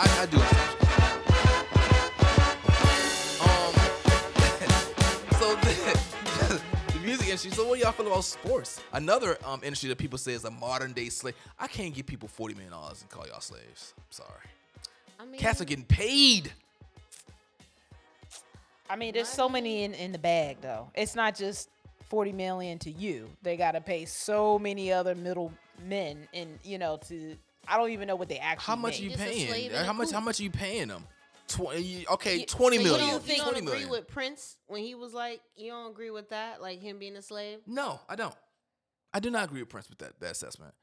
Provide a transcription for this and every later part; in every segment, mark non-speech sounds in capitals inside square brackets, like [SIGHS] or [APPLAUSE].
I, I do understand. Where she's coming from. Um, [LAUGHS] so the, [LAUGHS] the music industry. So what do y'all feel about sports? Another um industry that people say is a modern day slave. I can't give people forty million dollars and call y'all slaves. I'm sorry. I mean, Cats are getting paid. I mean, there's so many in, in the bag though. It's not just 40 million to you. They got to pay so many other middle men and you know to I don't even know what they actually How much are you. Just a slave paying? in a How much? coop. How much are you paying them? Twenty. Okay, You- twenty so million. You don't, think, you 20 don't agree million. with Prince when he was like, you don't agree with that, like him being a slave? No, I don't. I do not agree with Prince with that, that assessment.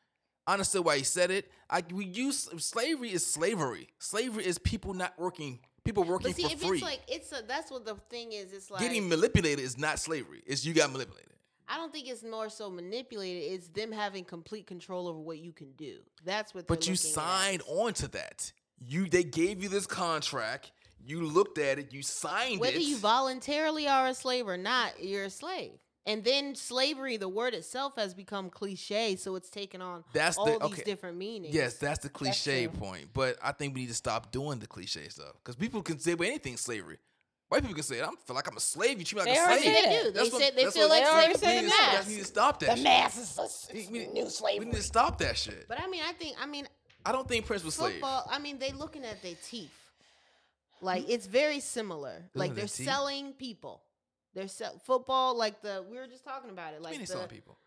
I understood why he said it. I we use slavery is slavery. Slavery is people not working, people working But see, for if free. it's like it's a that's what the thing is. It's like Getting manipulated is not slavery. It's you got manipulated. I don't think it's more so manipulated. It's them having complete control over what you can do. That's what. But you looking at. signed on to that. You they gave you this contract. You looked at it. You signed Whether it. Whether you voluntarily are a slave or not, you're a slave. And then slavery, the word itself has become cliche, so it's taken on That's all the- these different meanings. Yes, that's the cliche true. point. But I think we need to stop doing the cliche stuff because people can say anything slavery. White people can say, "I feel like I'm a slave. You treat me like They a already slave." said they that. do. They That's what- said they that's feel like They already slaves said in the the mass. mass. We need to stop that. The shit. mass is a, We- it's we- new slavery. We need to stop that shit. But I mean, I think I mean I don't think Prince was slave. football. I mean, they looking at their teeth. Like it's very similar. Like at they're their teeth? selling people. They're sell football. Like the we were just talking about it. Like Like mean the, selling people.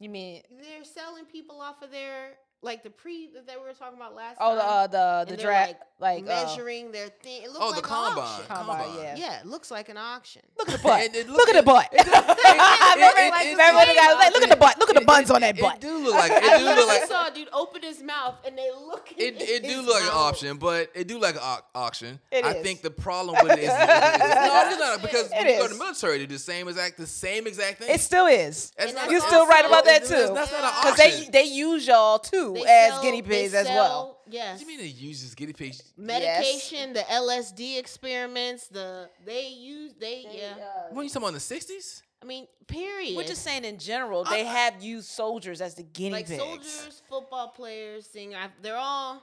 You mean they're selling people off of their like the pre that we were talking about last oh the uh, the the and draft like, uh, measuring their thing. It looks Oh, like the an combine. auction. Combine, Combine. yeah. Yeah, it looks like an auction. Look at the butt. [LAUGHS] It- it look at the butt. it- [LAUGHS] it- remember it- like, it- remember when the guy was like, look at the butt. Look at the buns it- on that It butt. do look [LAUGHS] like it I do look literally like saw a dude open his mouth and they look. it, it do look like an option, but it do like an auction. I think the problem with it is, is- is- no, it is not because when you go to the military, they do the same exact the same exact thing. It still is. That's And not that's an You're still right about that too. That's not an Because they they use y'all too They as sell- guinea they pigs as well. sell- Yes. What do you mean they use this guinea pigs? Medication, the LSD experiments, the they use they yeah. Uh, what are you talking about in the sixties? I mean, period. We're just saying in general, they have used soldiers as the guinea like pigs. soldiers, football players, sing. I, they're all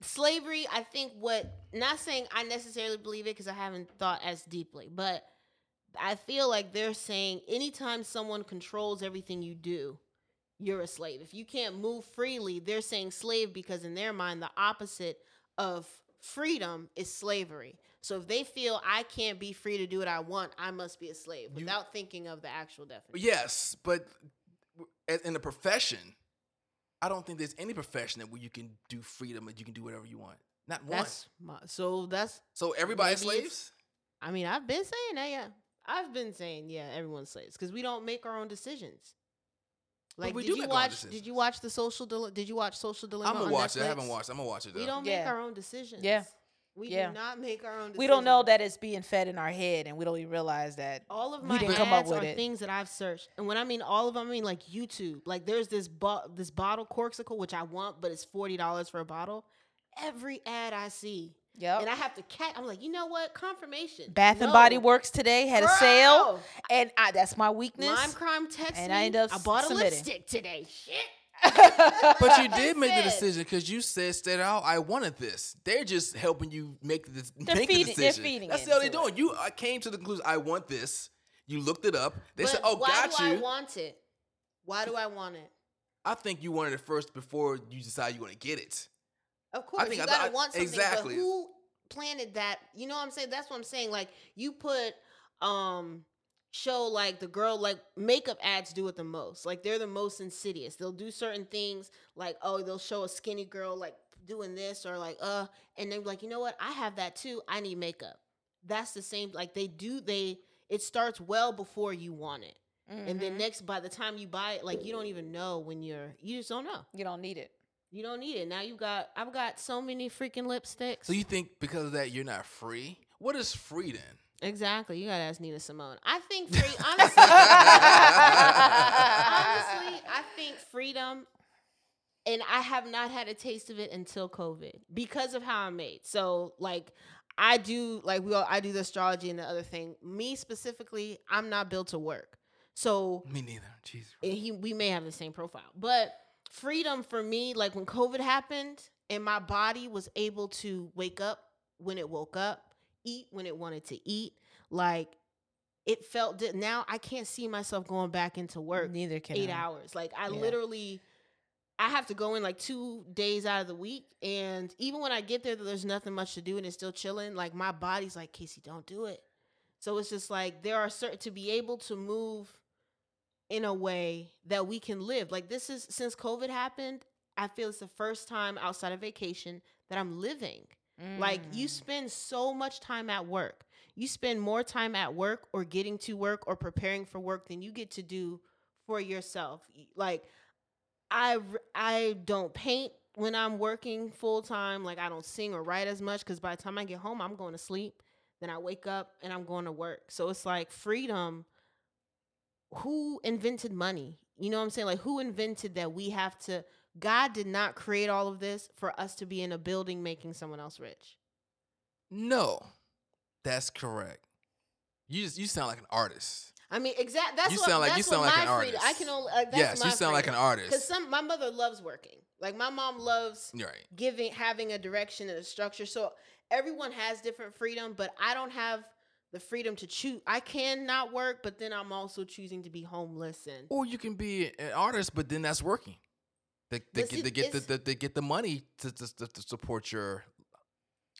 slavery. I think what not saying I necessarily believe it because I haven't thought as deeply, but I feel like they're saying anytime someone controls everything you do, you're a slave. If you can't move freely, they're saying slave because in their mind the opposite of freedom is slavery. So if they feel I can't be free to do what I want, I must be a slave You- without thinking of the actual definition. Yes, but in a profession, I don't think there's any profession that where you can do freedom and you can do whatever you want. Not one. That's my, so that's so everybody slaves. I mean, I've been saying that, yeah. I've been saying, yeah, everyone's slaves because we don't make our own decisions. But we did do you make our own watch? decisions. Did you watch the social? Dile- did you watch Social Dilemma? I'm gonna on watch it. I haven't watched. I'm gonna watch it. Though. We don't Yeah. make our own decisions. Yeah. we Yeah. do not make our own. decisions. we don't know that it's being fed in our head, and we don't even realize that. All of my didn't ads come up with are it. things that I've searched, and when I mean all of them, I mean like YouTube. Like, there's this bo- this bottle Corkcicle which I want, but it's forty dollars for a bottle. Every ad I see, Yep. and I have to catch. I'm like, you know what? Confirmation. Bath and Body Works today had a sale, and I, that's my weakness. Lime crime text and me. I end up I bought a submitting. lipstick today. Shit. [LAUGHS] But you did make the decision because you said straight out, "I wanted this." They're just helping you make the They're make feeding- the they're decision. feeding That's all they're into doing. You I came to the conclusion, "I want this." You looked it up. They but said, "Oh, why got do you." I want it? Why do I want it? I think you wanted it first before you decide you want to get it. Of course, think you gotta thought- want something. exactly. But who planted that? You know what I'm saying? That's what I'm saying. Like you put um show like the girl like makeup ads do it the most. Like they're the most insidious. They'll do certain things like oh they'll show a skinny girl like doing this or like uh and they're like you know what I have that too. I need makeup. That's the same. Like they do they. It starts well before you want it. And then Mhm. next, by the time you buy it, like you don't even know when you're, you just don't know. you don't need it. You don't need it. Now you got I've got so many freaking lipsticks. So you think because of that you're not free? What is free then? exactly. You gotta ask Nina Simone. I think free honestly [LAUGHS] honestly, I think freedom and I have not had a taste of it until COVID because of how I'm made. So like I do like we all I do the astrology and the other thing. Me specifically, I'm not built to work. So Me neither. And he we may have the same profile. But freedom for me, like when COVID happened and my body was able to wake up when it woke up, eat when it wanted to eat, like it felt di- now I can't see myself going back into work Neither can eight I. hours. Like I Yeah. literally I have to go in like two days out of the week. And even when I get there, there's nothing much to do and it's still chilling. Like my body's like, Casey, don't do it. So it's just like there are certain to be able to move in a way that we can live. Like this is since COVID happened, I feel it's the first time outside of vacation that I'm living. Like you Mm. spend so much time at work. You spend more time at work or getting to work or preparing for work than you get to do for yourself. Like I I don't paint when I'm working full time. Like I don't sing or write as much cuz by the time I get home I'm going to sleep. Then I wake up and I'm going to work. So it's like freedom who invented money? You know what I'm saying? Like who invented that we have to God did not create all of this for us to be in a building making someone else rich. No, that's correct. You just you sound like an artist. I mean, exactly. That's You what. sound like- you sound like an freedom. I can only. Uh, that's yes, my you sound like an artist. Because some, my mother loves working. Like my mom loves right. giving, having a direction and a structure. So everyone has different freedom, but I don't have the freedom to choose. I can not work, but then I'm also choosing to be homeless and. Or you can be an artist, but then that's working. They, they, see, get, they get the, the they get the money to, to, to, to support your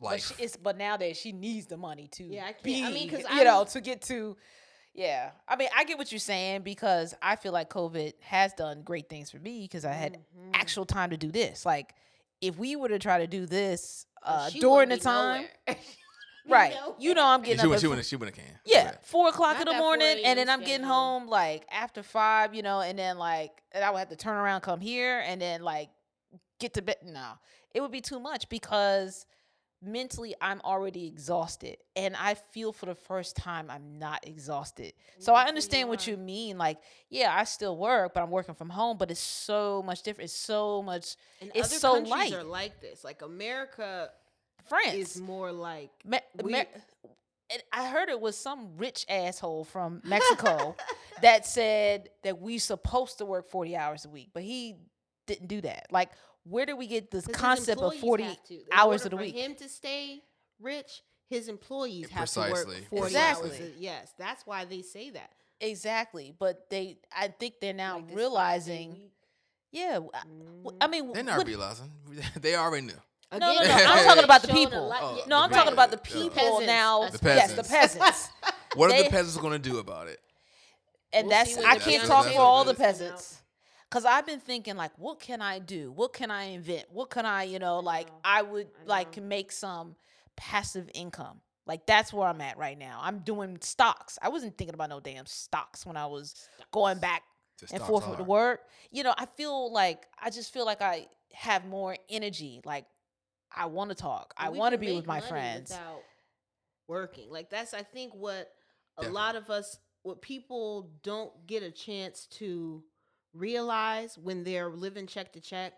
But, life. she, it's, but nowadays she needs the money to Yeah, I can't- be, I mean, 'cause you I'm- know, to get to, yeah. I mean, I get what you're saying because I feel like COVID has done great things for me because I had Mhm. actual time to do this. Like, if we were to try to do this uh, during the time, [LAUGHS] nowhere. right? nowhere. You know, I'm getting she up. went, at she fo- went, she went a can. yeah, four o'clock Not in the morning, and then I'm getting home. home like after five, you know, and then like, and I would have to turn around, come here, and then like get to bed. No, it would be too much because mentally I'm already exhausted, and I feel for the first time I'm not exhausted. So I understand what you mean. Like, yeah, I still work, but I'm working from home. But it's so much different. It's so much And It's other so countries light. are like this. Like America France. is more like Me- We- Me- and I heard it was some rich asshole from [LAUGHS] Mexico that said that we supposed to work 40 hours a week, but he didn't do that. Like, where did we get this concept of 40 have to. In hours order of the for week? him to stay rich, his employees have Precisely. to work 40 Exactly. hours. a- Yes, that's why they say that. Exactly. But they, I think they're now Like realizing, yeah. w- I- w-. I mm. mean, They're not what- realizing. [LAUGHS] They already knew. No, no, no. [LAUGHS] I'm talking about the shown a people. lot- Oh, yeah, no, I'm the talking about the people. people Peasants, now. that's The Yes, the peasants. peasants. [LAUGHS] What are They- the peasants going to do about it? and We'll that's see I the can't Beyonce talk for all the come peasants. Cause I've been thinking like, what can I do? What can I invent? What can I, you know, like know. I would I like know. make some passive income. Like that's where I'm at right now. I'm doing stocks. I wasn't thinking about no damn stocks when I was going back The and stocks forth with the are. work. You know, I feel like I just feel like I have more energy. Like I want to talk. I want to can be with my money friends. without working. Like that's I think what a Definitely. lot of us what people don't get a chance to realize when they're living check to check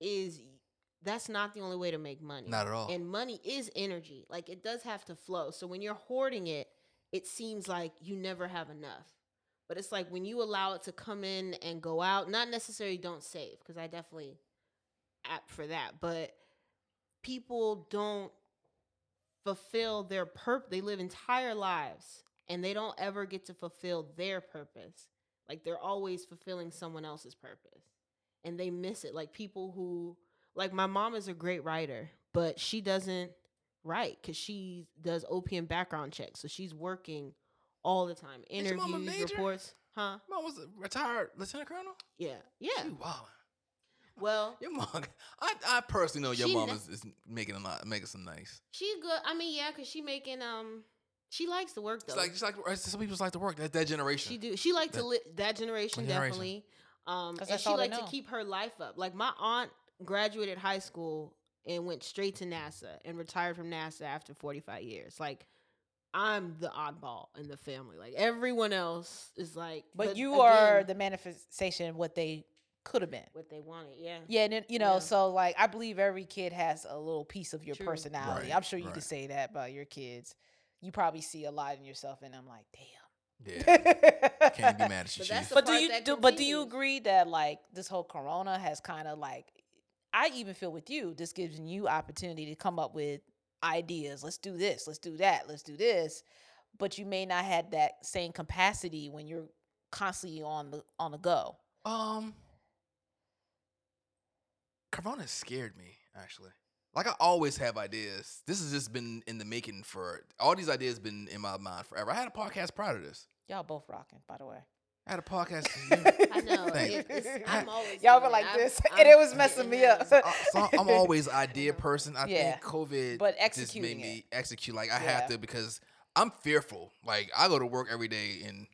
is that's not the only way to make money. Not at all. And money is energy. Like it does have to flow. So when you're hoarding it, it seems like you never have enough. But it's like when you allow it to come in and go out, not necessarily don't save, because I definitely apt for that. But people don't fulfill their purpose. They live entire lives and they don't ever get to fulfill their purpose. Like they're always fulfilling someone else's purpose. And they miss it. Like people who like my mom is a great writer, but she doesn't write cuz she does OPM background checks. So she's working all the time. Is your mama Interviews, reports, huh? Mom was a retired lieutenant colonel. Yeah. Yeah. She wild. Well, Your mom, I, I personally know your mom is, is making a lot, making some nice. she good. I mean, yeah, cuz she making um she likes to work though. It's like, it's like some people just like to work. That that generation. She do. She like to That- live that generation, generation. definitely. Um, and she like to keep her life up. Like my aunt graduated high school and went straight to NASA and retired from NASA after 45 years. Like I'm the oddball in the family. Like everyone else is like, But, you again, are the manifestation of what they could have been. what they wanted. Yeah. Yeah, and then, you know, Yeah. so like I believe every kid has a little piece of your True. personality. Right, I'm sure you right. could say that about your kids. You probably see a lot in yourself, and I'm like, damn. Yeah, can't be mad at [LAUGHS] you, But that's the but do you that do, but do you agree that like this whole corona has kind of like I even feel with you this gives you opportunity to come up with ideas let's do this let's do that let's do this but you may not have that same capacity when you're constantly on the on the go Um, Corona scared me actually. Like I always have ideas. This has just been in the making for all these ideas been in my mind forever. I had a podcast prior to this. y'all both rocking by the way I had a podcast. [LAUGHS] I know. You. It, it's, I'm always Y'all doing were like. I'm- this, I'm and it was messing me up. nervous. Uh, so I'm [LAUGHS] always idea [LAUGHS] person. I Yeah. think COVID But just executing made it. me execute. Like I Yeah. have to because I'm fearful. Like I go to work every day and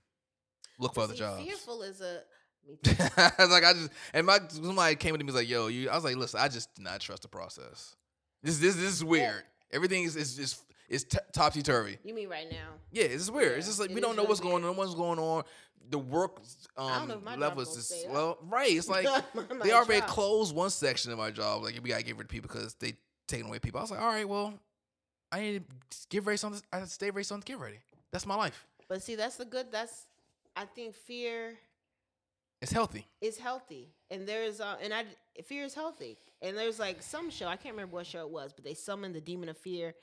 look for other See, jobs. Fearful is a. me [LAUGHS] too. I was like I just and my somebody came to me and was like, "Yo, you." I was like, "Listen, I just do not trust the process. This this this is weird. Everything is is just is t- topsy turvy. You mean right now? Yeah, it's weird. It's just like it we don't know what's going on. What's going on? The work um if my job level is gonna just stay up. well, right. It's like [LAUGHS] they already job. closed one section of my job. Like we gotta get rid of people because they taking away people. I was like, all right, well, I need to get ready something. I stay ready something get ready. That's my life. But see, that's the good. That's I think fear It's healthy. It's healthy, and there's uh, and I fear is healthy, and there's like some show I can't remember what show it was, but they summoned the demon of fear,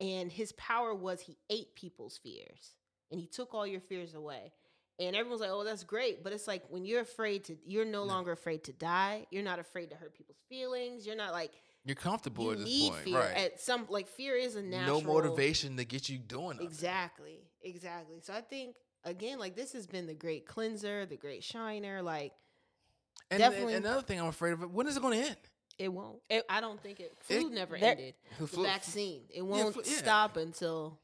and his power was he ate people's fears, and he took all your fears away. And everyone's like, "Oh, that's great," but it's like when you're afraid to, you're no longer afraid to die. You're not afraid to hurt people's feelings. You're not like You're comfortable you at this need point, fear. right? At some like fear is a natural no motivation to get you doing nothing. Exactly. Exactly. So I think again, like this has been the great cleanser, the great shiner. Like And, Definitely. and another thing I'm afraid of, when is it going to end? it won't. It- I don't think it. It- Flu never there- ended. The The flu- vaccine. It won't flu- yeah. stop until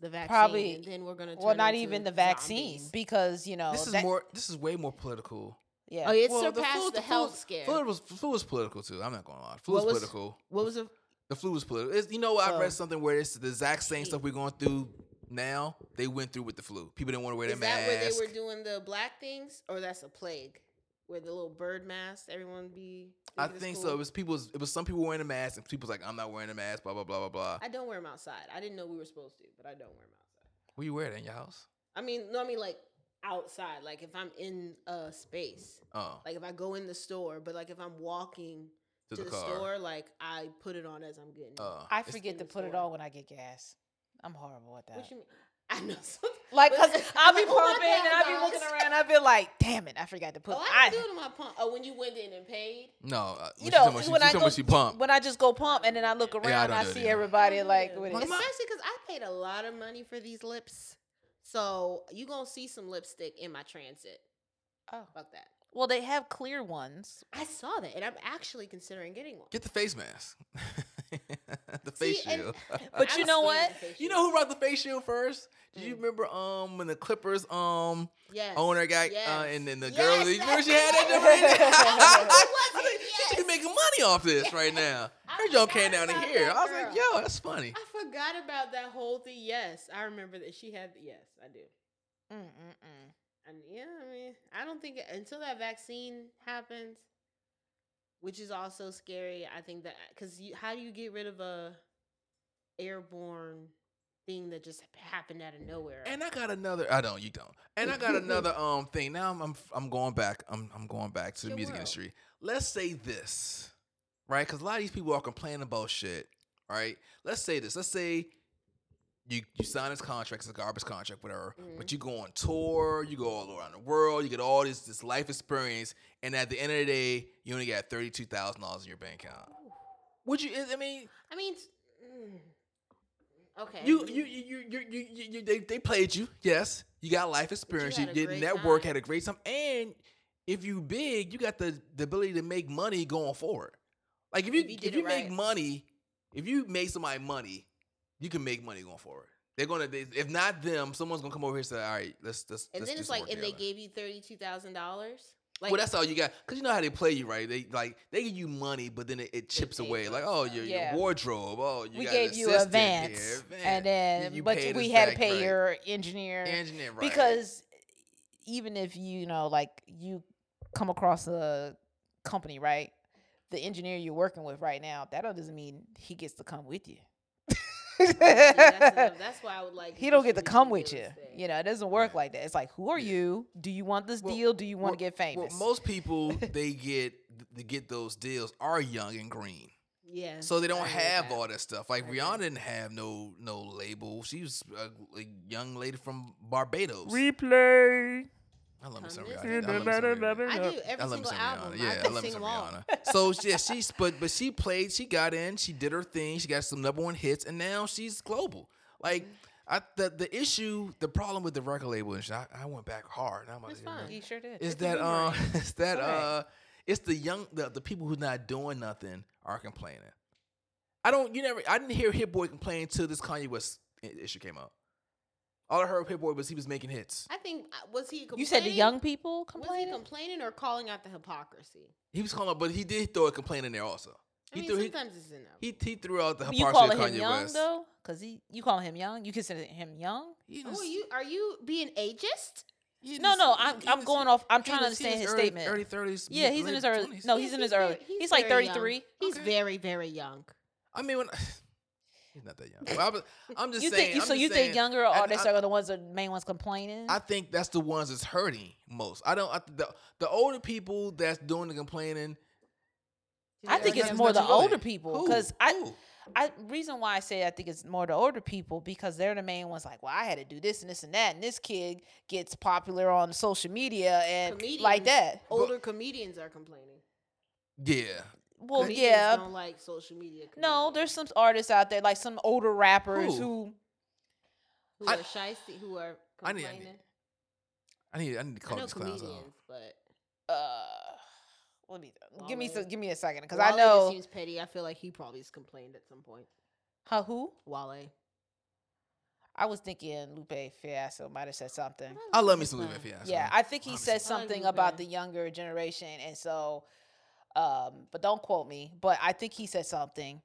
the vaccine. Probably- And then we're gonna. well not even the vaccine zombies. because you know This is that- more. This is way more political. yeah Oh, it Well, the surpassed flu- the, the flu- health scare. Flu was flu was political too. I'm not going to lie. Flu What was was- political. what was it? The flu was political. It's, you know? I Oh. read something where it's the exact same stuff we're going through now. They went through with the flu. People didn't want to wear their masks. Is their that mask. where they were doing the black things, or that's a plague? Where the little bird mask, everyone be. I think it's think so. cool? It was people. It was some people wearing a mask, and people's like, "I'm not wearing a mask." Blah blah blah blah blah. I don't wear them outside. I didn't know we were supposed to, but I don't wear them outside. Where you wear it in your house? I mean, no, I mean like outside. Like if I'm in a space, Oh, like if I go in the store, but like if I'm walking to, to, the, the, car. store, like I put it on as I'm getting. in. Uh, i it's- forget to the put it on when i get gas i'm horrible at that what you mean? [LAUGHS] I know. Something. [LAUGHS] like because [LAUGHS] i'll be Oh my pumping and i'll be looking around i'll be like damn it i forgot to put Oh, I I, do it on my pump. Oh, when you went in and paid. no, uh, you know talking about? She- when she i go she pump. when i just go pump and then i look around I and i see either. everybody like Yeah. with My it. mom- especially because I paid a lot of money for these lips, so you gonna see some lipstick in my transit. oh Fuck that. well they have clear ones I saw that, and I'm actually considering getting one. Get the face mask. [LAUGHS] the face See, and- shield. [LAUGHS] [LAUGHS] But you know what? of the face you know who brought the face shield first? Did you Mm. remember um when the Clippers um Yes. owner got uh, and then the Yes, girl you remember she had that it. different Who was it? She Yes. be making money off this right now. I Her joke came down to here. I was like, yo, that's funny. I forgot about that whole thing. Yes, I remember that she had. Yes, I do. Mm-mm-mm. And yeah, I mean, I don't think until that vaccine happens, which is also scary. I think that because how do you get rid of a airborne thing that just happened out of nowhere? And I got another. I don't. You don't. And I got [LAUGHS] another um thing. Now I'm I'm, I'm going back. I'm I'm going back to the Your music world. industry. Let's say this, right? Because a lot of these people are complaining about shit, right? Let's say this. Let's say you you sign this contract, it's a garbage contract, whatever. Mm-hmm. But you go on tour, you go all around the world, you get all this this life experience, and at the end of the day, you only got thirty two thousand dollars in your bank account. Would you? I mean, I mean, mm. okay. you you you you you, you, you, you they, they played you. Yes, you got life experience. You, a did network, time. had a great time, and if you big, you got the the ability to make money going forward. Like if you If you if you, make right. money, if you make somebody money, you can make money going forward. They're gonna they, if not them, someone's gonna come over here and say, "All right, let's let's." and let's then do it's some like, work and they gave you thirty two thousand dollars. Like, well, that's all you got, cause you know how they play you, right? They like they give you money, but then it, it chips away. for Like, oh, your, Yeah. your wardrobe. Oh, you we got gave an you assistant advance, here, advance. and then You but we us had to pay right. your engineer engineer, right? because even if you know like you come across a company right the engineer you're working with right now that doesn't mean he gets to come with you see, that's, that's why I would like. [LAUGHS] he don't get to come with you you know it doesn't work like that it's like who are you do you want this Well- deal do you want well- to get famous Well, most people [LAUGHS] they get to get those deals are young and green, Yeah. so they don't have that. all that stuff. Like I. Rihanna didn't have no no label. She was a, a young lady from Barbados. replay I love me some Rihanna. I love me some Rihanna. I do every I love me single some album. Rihanna. Yeah, I, I love me sing some. Rihanna. So yeah, she's but but she played, she got in, she did her thing, she got some number one hits, and now she's global. Like Mm-hmm. I the the issue, the problem with the record label, and shit, I, I went back hard. I'm It's like, fine. he sure did is It's that uh boomerang. [LAUGHS] is that uh it's the young the, the people who's not doing nothing are complaining. I don't you never I didn't hear Hit Boy complain till this Kanye West issue came out. All I heard of was he was making hits. I think uh, was he complaining? you said the young people complaining. Was he complaining complaining or calling out the hypocrisy? He was calling, out, but he did throw a complaint in there also. I He mean, thee- sometimes it's enough. He he threw out the you hypocrisy calling of him Kanye young West. though because he you call him young you consider him young He oh, are you are you being ageist? he no no i'm, I'm was- going off i'm trying to understand was his early- statement Early thirties. Yeah, he's in his early. No, he's, in his early. ver- He's, like 33. He's Okay. very very young. I mean, when [SIGHS] he's not that young. But I was, I'm just You saying. think I'm so just you saying, think younger I- artists I- are the ones the main ones complaining? I think that's the ones that's hurting most. I don't. I, the the older people that's doing the complaining. I think it's more the too older people because I Who? I reason why I say I think it's more the older people because they're the main ones like well I had to do this and this and that and this kid gets popular on social media and like that. Older comedians are complaining. Yeah. Well, Comedians yeah, don't like social media. no, there's some artists out there like some older rappers Who? who who I- are shisty, who are I need- I need- I need. I need to I call know these clowns comedians, off. but uh let me give me some, give me a second because Wale I just know seems petty. I feel like he probably has complained at some point. huh, who Wale. I was thinking Lupe Fiasco might have said something. I love me some Lupe Fiasco. Yeah, I think he Honestly. said I like something about the younger generation, and so, um, but don't quote me. But I think he said something,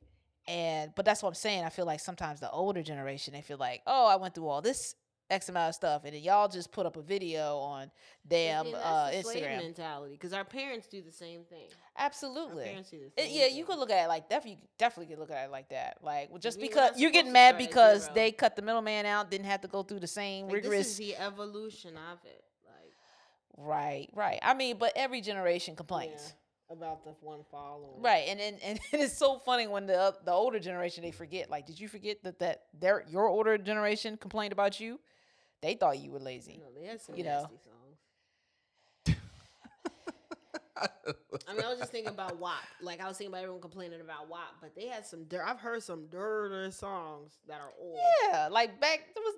and but that's what I'm saying. I feel like sometimes the older generation they feel like, oh, I went through all this X amount of stuff, and then y'all just put up a video on damn uh, Instagram. mentality because our parents do the same thing. Absolutely. parents do the It- same yeah, thing. you could look at it like definitely, definitely could look at it like that. Like well, just because you're getting mad because they cut the middleman out, didn't have to go through the same Like, rigorous. This is the evolution of it. Like right, right. I mean, but every generation complains. yeah, about the one following. Right, and, and and [LAUGHS] it's so funny when the uh, the older generation they forget. Like, did you forget that that their your older generation complained about you? They thought you were lazy. No, they had some You know. nasty songs. [LAUGHS] I mean, I was just thinking about WAP. Like, I was thinking about everyone complaining about WAP, but they had some dirt. I've heard some dirty songs that are old. Yeah, like back there was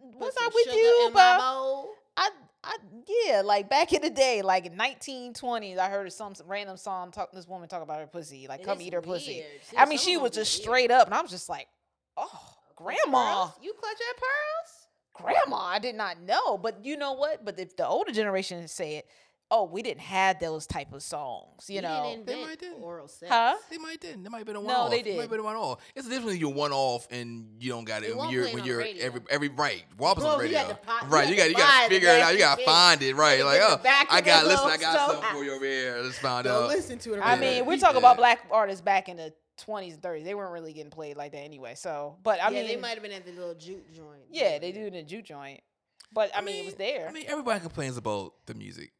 was some with you, bro? I I yeah, like back in the day, like in 1920s, I heard some random song talk. This woman talk about her pussy, like And come eat her pussy. See, I mean, she was just weird. straight up, and I was just like, oh, grandma. pearls? You clutch at pearls? grandma i did not know but you know what but if the older generation say it oh we didn't have those type of songs you We know didn't They might did. oral sex. Huh? They might did. They might have been a one No, off. they It might did. have been a one off. It's the difference when you're one off and you don't got it. It When you're when you're radio. every every right. Wobbles Bro, on the you radio. had to po- right. You got you got to figure it out. You got to find it. Right. Like oh, I got the listen. I got stuff. something for you over here. Let's find Don't out. listen to it. i mean we're Yeah. talking about black artists back in the 20s and 30s they weren't really getting played like that anyway so but i yeah, mean they might have been at the little juke joint. yeah they do in a juke joint but i, mean, it was there I mean, everybody complains about the music.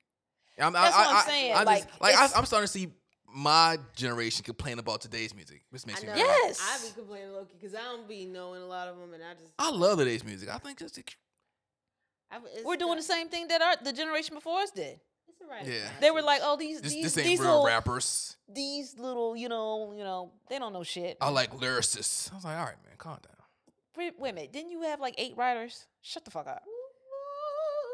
I'm, That's I, what I'm I- saying, I like, just, like I, I'm starting to see my generation complain about today's music, which makes I me know. mad. Yes. I be complaining Loki because I don't be knowing a lot of them, and I just I love today's music. I think just I, We're doing the the same thing that our the generation before us did. It's a right Yeah. They were like, "Oh, these this, these this ain't these real little rappers. these little, you know, you know, they don't know shit." I like lyricists. I was like, all right, man, calm down. Wait, wait a minute, didn't you have like eight writers? Shut the fuck up.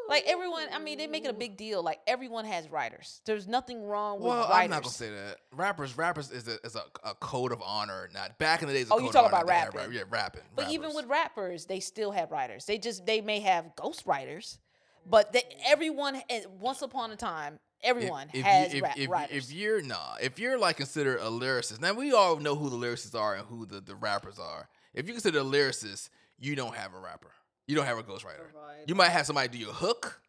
Like everyone, I mean, they make it a big deal. Like everyone has writers. There's nothing wrong with Well, writers. I'm not gonna say that. Rappers, rappers is a is a, a code of honor. Not back in the days. Oh, you talk about rapping. rap- Yeah, rapping. But even with rappers, they still have writers. They just they may have ghost writers, but they, everyone eh, once upon a time, everyone if, has you, if, rap if, writers. if you're nah, if you're like considered a lyricist, now we all know who the lyricists are and who the, the rappers are. If you consider a lyricist, you don't have a rapper. You don't have a ghostwriter. Provide. You might have somebody do your hook.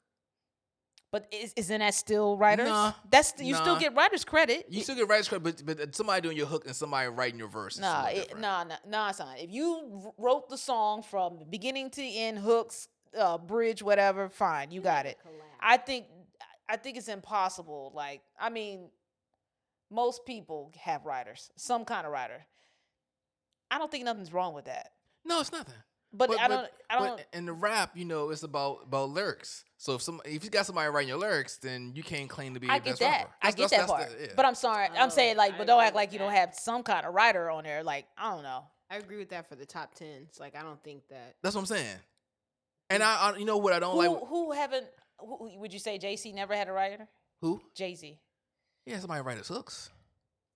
but is, isn't that still writers? Nah, That's you still get writers credit. You still get writers credit, but, but somebody doing your hook and somebody writing your verse. is a Nah, little it, nah, nah, nah, son. If you wrote the song from the beginning to end, hooks, uh, bridge, whatever, fine, you got it. I think, I think it's impossible. Like, I mean, most people have writers, some kind of writer. I don't think nothing's wrong with that. No, it's nothing. But, I don't, I don't. But in the rap, you know, it's about about lyrics. So if some if you got somebody writing your lyrics, then you can't claim to be. I the get best that. rapper. I That's- get that's- that part. the- yeah. But I'm sorry. I'm Oh, saying like, I but don't act like with you don't have some kind of writer on there. Like, I don't know. I agree with that for the top tens. Like I don't think that. that's what I'm saying. And I, I you know what I don't Who, like. who haven't? Who, would you say Jay Z never had a writer? Who? Jay Z. Yeah, somebody write his hooks.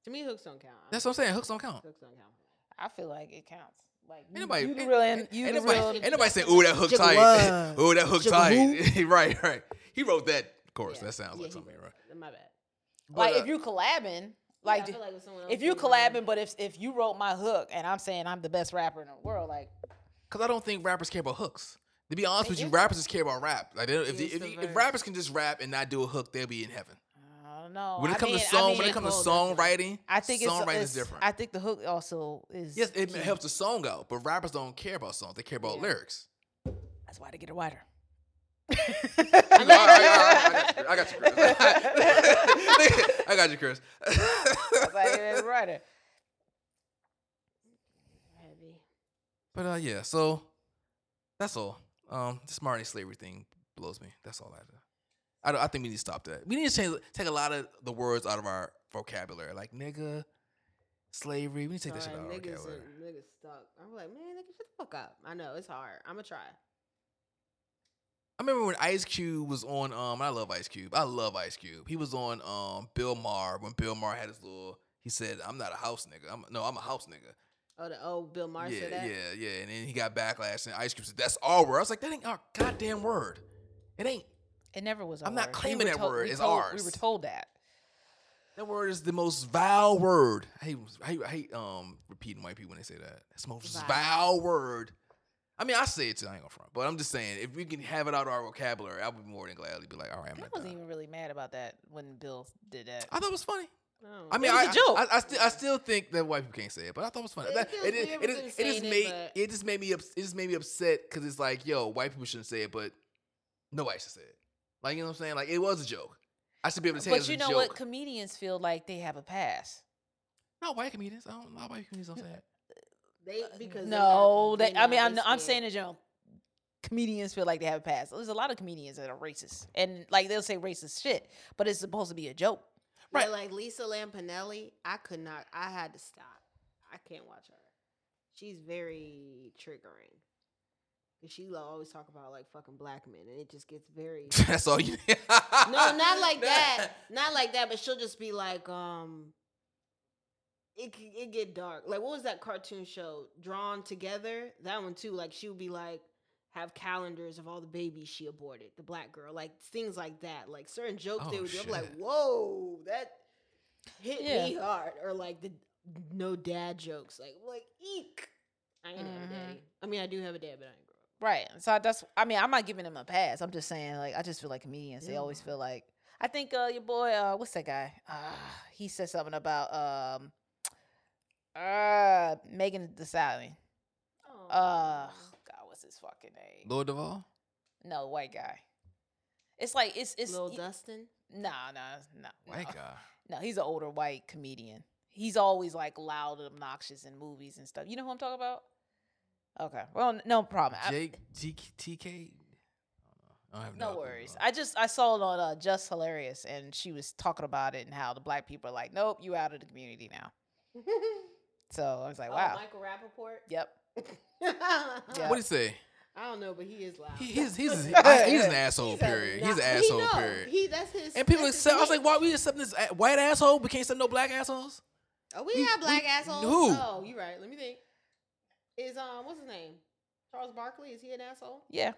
To me, hooks don't count. That's what I'm saying. Hooks don't count. hooks don't count. I feel like it counts. Like you, Anybody, you the real, ain't- en- you ain't the real. ain't nobody saying, "Ooh, that hook Jigga tight." [LAUGHS] Ooh, that hook tight. [LAUGHS] right, right. He wrote that. Of course, Yeah. that sounds Yeah, like he something, right? My bad. like uh, if you collabing, like, I feel like if someone if else you did mine- collabing, but if if you wrote my hook and I'm saying I'm the best rapper in the world, like Because I don't think rappers care about hooks. To be honest They with you, rappers just care about rap. Like, they if, they, It's if, if rappers can just rap and not do a hook, they'll be in heaven. I don't know. When it I comes mean, to I song, mean, when it comes to songwriting, I think songwriting it's is different. I think the hook also is. yes, it key. helps the song out, but rappers don't care about songs. They care about Yeah. lyrics. That's why they get a writer. [LAUGHS] I, I- I- [LAUGHS] I got you, Chris. I got you, Chris. That's why they get a writer. Heavy. but uh, yeah, so that's all. Um, this modern slavery thing blows me. That's all I do. I, don't- I think we need to stop that. We need to change, take a lot of the words out of our vocabulary, like nigga, slavery. We need to take that shit out of our vocabulary. niggas stuck. I'm like, man, nigga, shut the fuck up. I know it's hard. I'm gonna try. I remember when Ice Cube was on. Um, I love Ice Cube. I love Ice Cube. He was on um Bill Maher when Bill Maher had his little. He said, "I'm not a house nigga. I'm no, I'm a house nigga." Oh, the old Bill Maher yeah, said that. yeah, yeah. And then he got backlash, and Ice Cube said, "That's our word." I was like, "That ain't our goddamn word. It ain't. It never was. I'm not word. We claiming were that told- word. we It's told- We were told that. That word is the most vile word. I hate, I hate, I hate um repeating white people when they say that. It's the most Vile. vile word. I mean, I say it too. I ain't gonna front, but I'm just saying, if we can have it out of our vocabulary, I would be more than gladly be like, "All right, I'm I not." wasn't down." even really mad about that when Bill did that. I thought it was funny. No. I mean, It was I, a joke. I, I, still, I still think that white people can't say it, but I thought it was funny. It That- feels it, it, it, it, just saying it, made but- it just made me ups- it just made me upset because it's like, yo, white people shouldn't say it, but nobody should say it. Like you know what I'm saying? Like it was a joke. I should be able to say it But as you a know joke. what? Comedians feel like they have a pass. Not white comedians. I don't. Not white comedians don't say that. They uh, because No, not- they, I mean, I'm, they I'm scared. saying in general, comedians feel like they have a pass. There's a lot of comedians that are racist, and like they'll say racist shit, but it's supposed to be a joke. Yeah, Right. like Lisa Lampanelli, I could not. I had to stop. I can't watch her. She's very triggering. 'Cause She lo- always talk about like fucking black men, and it just gets very. [LAUGHS] That's all you. [LAUGHS] no, not like that. [LAUGHS] Not like that. But she'll just be like, um, it it get dark. Like what was that cartoon show? Drawn Together. That one too. Like she would be like, have calendars of all the babies she aborted. The black girl, like things like that. Like certain jokes they Oh, would do. I'm like, whoa, that hit me hard. Or like the no dad jokes. Like like eek. I ain't have a daddy. I mean, I do have a dad, but I ain't grow up. Right. So that's. I mean, I'm not giving them a pass. I'm just saying, like, I just feel like comedians. They Yeah. always feel like. I think uh, your boy, uh, what's that guy? Uh, he said something about um, uh, Megan Thee Stallion. Uh, Aw. God, what's his fucking name? Lord Duval. No, white guy. It's like it's it's Lil y- Dustin. Nah, nah, nah. White no. guy. No, he's an older white comedian. He's always like loud and obnoxious in movies and stuff. You know who I'm talking about? Okay. Well, no problem. Jake G- TK. I have no clue. worries. I just I saw it on uh, Just Hilarious, and she was talking about it and how the black people are like, nope, you out of the community now. [LAUGHS] So I was like, Oh, wow. Michael Rapaport. Yep. [LAUGHS] yeah. What do you say? I don't know, but he is loud. He, he's he's [LAUGHS] I- he's an asshole. He's Period. not- He's an but he asshole. Period. He that's his. And people that's his accept. I was like, why we accepting this white asshole? We can't accept no black assholes. Oh, we, we- have black we- assholes. who? Oh, you're right. Let me think. Is um, what's his name? Charles Barkley. Is he an asshole? Yeah.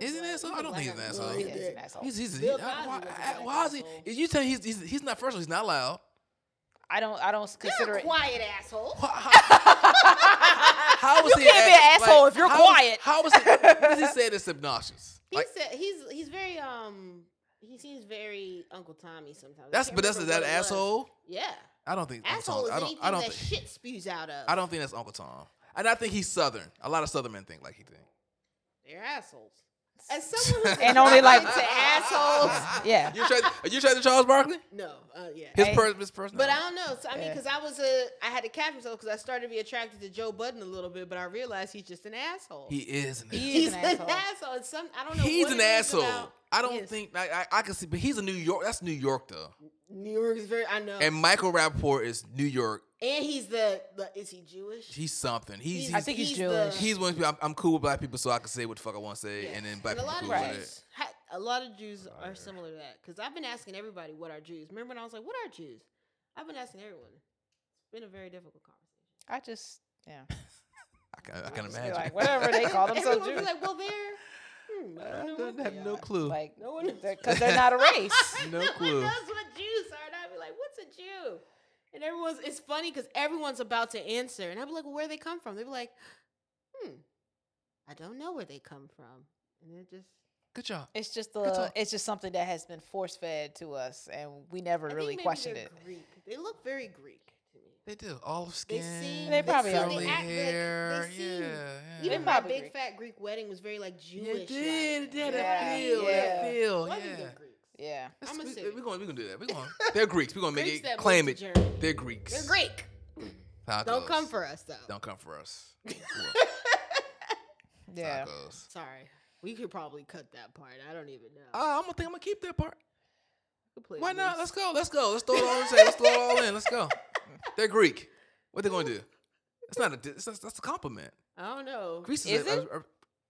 He's Is he an black- asshole? he's I a don't think he's an asshole. asshole. He's an asshole. He's he's Bill he, why, was a I- black why is he? asshole. You tell me he's, he's he's not first he's not loud. I don't I don't consider You're a it. quiet asshole. [LAUGHS] How, how was You he can't be an act- asshole if you're how quiet. How was he? What does he say that's obnoxious? He Like, said he's he's very um he seems very Uncle Tommy sometimes. That's but that's remember that what was. asshole. Yeah, I don't think Uncle asshole Tom. is I don't. anything I don't. that Think, shit spews out of. I don't think that's Uncle Tom. And I think he's Southern. A lot of Southern men think like he think. They're assholes. As someone who's And only like- to assholes. [LAUGHS] Yeah. You tried? Are you tried to Charles Barkley? No, uh, yeah. His Hey. per, his person. But I don't know. So, I mean, Yeah. because I was a, I had to catch myself because I started to be attracted to Joe Budden a little bit, but I realized he's just an asshole. he is an asshole. is he's an an asshole. asshole. It's some I don't know. He's what an it is asshole. about- I don't Yes. think I, I I can see, but he's a New York. That's New York though. New York is very. I know. And Michael Rapaport is New York. And he's the, the is he Jewish? He's something. He's He's- I think he's the- Jewish. he's one of the people. I'm, I'm cool with black people, so I can say what the fuck I want to say, Yeah. and then black And a people lot cool of with Jews, it. ha- a lot of Jews are similar to that. Because I've been asking everybody, what are Jews? Remember when I was like, what are Jews? I've been asking everyone. It's been a very difficult conversation. I just yeah. [LAUGHS] I can, I can Just imagine. like, whatever they call [LAUGHS] themselves Everyone Jews. be like, well, they're. Hmm, I I don't know don't have they no are. clue. Like No one because they're not a race. [LAUGHS] No one clue. knows what Jews are, and I'd be like, "What's a Jew?" And everyone's. It's funny because everyone's about to answer, and I'd be like, well, "Where they come from?" They'd be like, "Hmm, I don't know where they come from," and it just. Good job. It's just Good the talk. it's just something that has been force fed to us, and we never I think really maybe questioned it. Greek. They look very Greek to me. They do olive They skin. seem. They probably seem- are. curly act like- hair. they seem, yeah, yeah. Even my big Greek. fat Greek wedding was very like Jewish. it did. It did. Yeah, That feel. yeah. That feel. Well, I think Yeah. They're Greeks. Yeah, Let's- I'ma we- say We're it. going. We're gonna do that. We're gonna [LAUGHS] They're Greeks. We're gonna make Greeks it. that Claim moved it. to Germany. They're Greeks. They're Greek. Tacos. Don't come for us though. Don't come for us. [LAUGHS] yeah. Tacos. Sorry. We could probably cut that part. I don't even know. Uh, I'm gonna think I'm gonna keep that part. We could play Why not? loose. Let's go. Let's go. Let's throw it all in. Let's throw it all in. Let's go. [LAUGHS] They're Greek. What they gonna do? It's not a. di- It's, that's a compliment. I don't know. Greece Is is, a, it? a, a,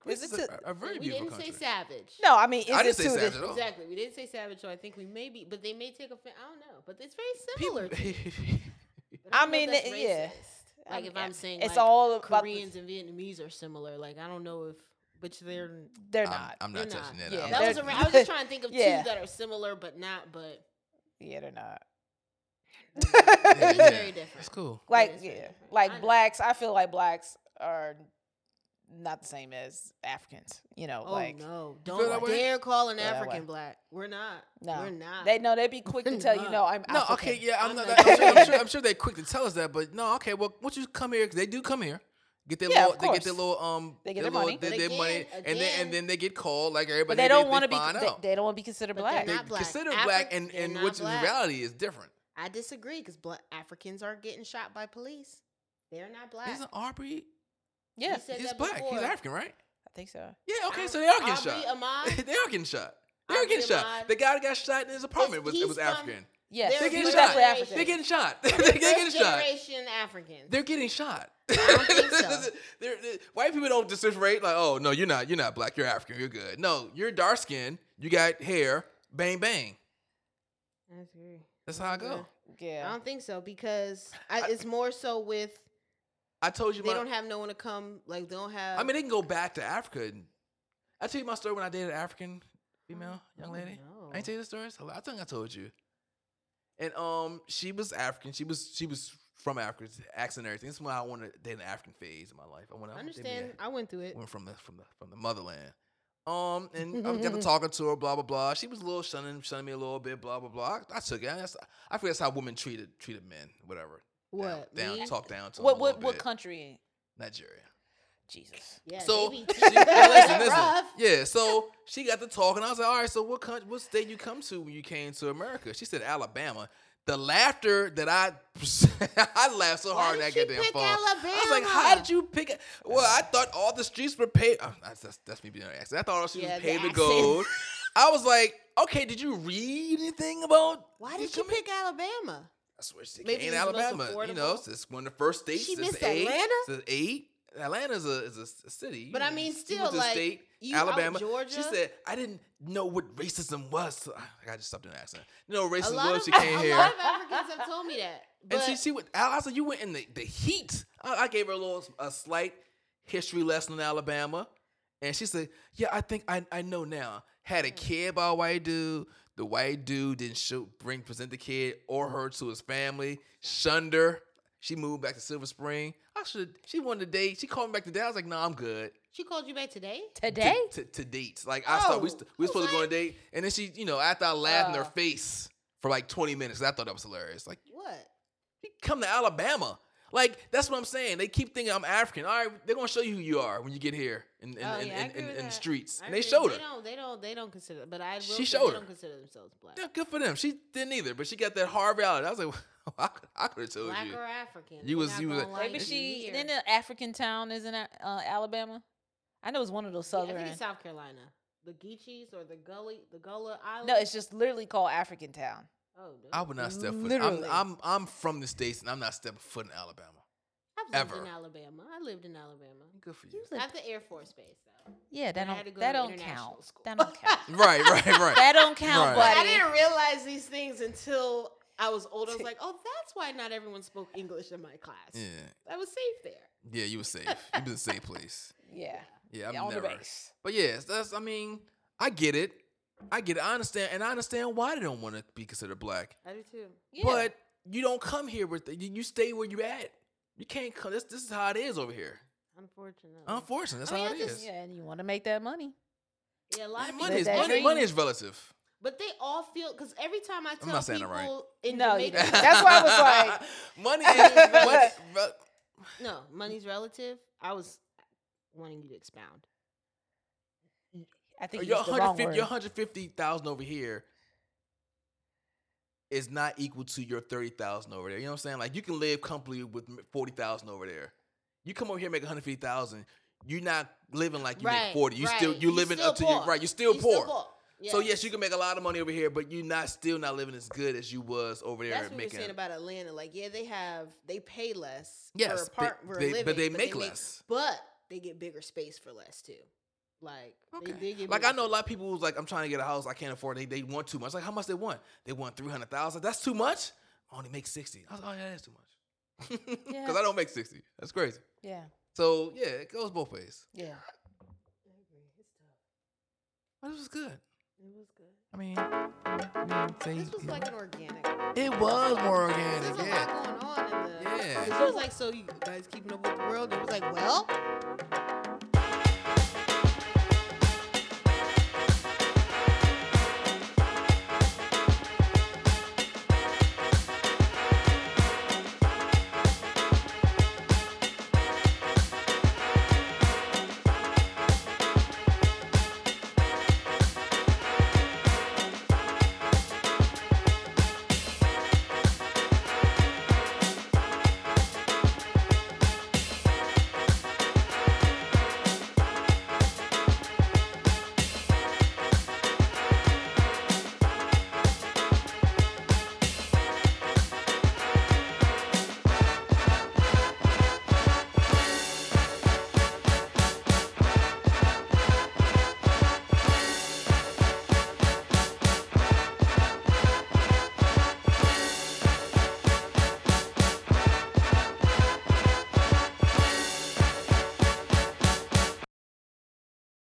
Greece Is is it a, a very we beautiful didn't country. say savage. No, I mean, is I it didn't say to savage at all. Exactly. We didn't say savage, so I think we maybe, but they may take offense. I don't know, but it's very similar. People, [LAUGHS] But I don't know if mean, it- yeah. Like if I'm- I'm saying it's like, all Koreans and Vietnamese are similar. Like I don't know if, but they're they're I'm, not. I'm not they're touching not. that. Yeah, I'm that was around. [LAUGHS] I was just trying to think of Yeah. two that are similar but not. But yeah, they're not. it's Yeah, yeah. very different. That's cool. Like is yeah, different. I like know. blacks. I feel like blacks are not the same as Africans. You know, Oh like no! Don't that dare call an African black. We're not. no, we're not. They know they'd be quick to We're tell you, no, I'm No, African. okay, yeah, I'm, I'm not, not I'm, sure, I'm, sure, I'm sure they're quick to tell us that, but no, okay, well, once you come here, 'cause they do come here, get their Yeah, little, of they get their little, um, They get their their little- money. their, But their money, again- and then and then they get called like everybody. But they don't want to be. find They, they don't want to be considered But they're black. They not black. consider Afri- black, and and not which in reality is different. I disagree because black Africans are getting shot by police. They're not black. Isn't Aubrey? Yeah, You said He's that black. He's. African, right? I think so. Yeah. Okay, Au- so they are getting Aubrey shot. Ahmaud? [LAUGHS] they are getting shot. They are getting shot. Ahmaud. The guy that got shot in his apartment was it he's was from- African. Yes, They're They he getting was shot. [LAUGHS] African. They're getting shot. They're They're getting first shot. generation Africans. They're getting shot. don't think [LAUGHS] so. They're- they- white people don't differentiate like, oh no, you're not, you're not black, you're African, you're good. No, you're dark skinned, you got hair, bang bang. That's agree. That's how I go. Yeah. I don't think so because I, it's more so with I told you they my, don't have no one to come. Like they don't have. I mean, they can go back to Africa. And, I tell you my story when I dated an African female young Oh, lady. no. I ain't tell you the stories. I think I told you. And um, she was African. She was she was from Africa, accent and everything. This is why I wanted to date an African phase in my life. I want I understand. I went through it. went from the from the from the motherland. Um, and I got [LAUGHS] to talking to her, blah blah blah. She was a little shunning, shunning me a little bit, blah blah blah. I, I took it. That's, I feel that's how women treated treated men, whatever. What? Down, me? down talk down to what them what little what bit. country? Nigeria. Jesus. Yeah, So they she, teaching now listen, listen. rough. Yeah, so she got to talking. I was like, all right, so what country, what state you come to when you came to America? She said Alabama. The laughter that I [LAUGHS] I laughed so Why hard did that she goddamn pick phone. I was like, how did you pick it? Well, I thought all the streets were paved. Oh, that's, that's, that's me being an accent. I thought all the streets Yeah, were the paved with gold. I was like, okay, did you read anything about? Why did you coming- pick Alabama? That's where she Maybe came Alabama. You know, it's one of the first states. She missed eight. Atlanta? It's eight. Atlanta's a is a, s- a city. But I mean, still, like, state, you Alabama. She said, "I didn't know what racism was." So, I got to stop doing accent. You know, racism was. of, She came a [LAUGHS] here, A lot of Africans have told me that. But and she she went. I I said, "You went in the, the heat." I, I gave her a little a slight history lesson in Alabama, and she said, "Yeah, I think I I know now." Had a Hmm. kid by a white dude. The white dude didn't show bring present the kid or her to his family. Shunned her. She moved back to Silver Spring. I should. She wanted to date. She called me back today. I was like, "No, nah, I'm good." she called you back today. Today? to, to, to dates. Like I thought we Oh, st- we were supposed to go on a date, and then she, you know, after I laughed in her Uh. face for like 20 minutes, I thought that was hilarious. Like, What? you come to Alabama. Like that's what I'm saying. They keep thinking I'm African. All right, they're gonna show you who you are when you get here in in, Oh, in, yeah, I in, in, in the streets. I And they agree. showed They her. don't. They don't. They don't consider. But I will She showed they her. don't consider themselves black. Yeah, good for them. She didn't either, but she got that hard reality. I was like, [LAUGHS] I could, I could have told Black you. or African. You was- you was- gonna Maybe she you then the African town is in uh, Alabama. I know it's one of those Yeah, I southern. think it's South Carolina. The Geechees or the Gully, the Gullah Island. no, it's just literally called African town. Oh, dude. I would not step foot. I'm, I'm I'm from the states, and I'm not stepping foot in Alabama. I've lived ever. in Alabama. I lived in Alabama. Good for you. You lived- At the Air Force Base, though. Yeah, that I had to don't go that to don't international count. school. That don't count. [LAUGHS] [LAUGHS] Right, right, right. that don't count, Right. But I buddy. didn't realize these things until I was older. I was like, oh, that's why not everyone spoke English in my class. Yeah, I was safe there. yeah. You were safe. [LAUGHS] You was in a safe place. Yeah, Yeah, I'm yeah, on never. the base. But yes, that's. I mean, I get it. I get it. I understand, and I understand why they don't want to be considered black. I do too. Yeah. But you don't come here with the, you, you stay where you at. You can't come. This this is how it is over here. Unfortunately. Unfortunately, that's I mean, how I it is. just- yeah, and you want to make that money. Yeah, a lot Man, of money is money, money is relative. But they all feel because every time I tell not saying it people right. in No, Jamaica. That's why I was like- [LAUGHS] money is money. [LAUGHS] re- no, money's relative. I was wanting you to expound. I think uh, you Your used the wrong 150, word. your 150,000 over here is not equal to your 30,000 over there. You know what I'm saying? Like you can live comfortably with 40,000 over there. You come over here and make 150,000, you're not living like you right, make 40. You still right. you You living still up to your right. You're still You poor. So Yes. yes, you can make a lot of money over here, but you're not still not living as good as you was over there That's what making. saying about Atlanta. Like, yeah, they have they pay less Yes, for, a part, they- for a they- living, but they make less. but they get bigger space for less too. Like, Okay. they, they get Like I know a lot of people who's like, I'm trying to get a house, I can't afford it. They, they want too much. Like, how much they want? They want three hundred thousand. That's too much. I only make sixty. I was like, oh yeah, that's too much. Because [LAUGHS] Yeah. I don't make sixty. That's crazy. yeah, So yeah, it goes both ways. yeah. I agree. It's tough. But it was good. It was good. I mean, I mean, say- This was like an organic. it was more There's organic. a Yeah. lot going on in the. Yeah. She was like, "So you guys keeping up with the world?" It was like, "Well,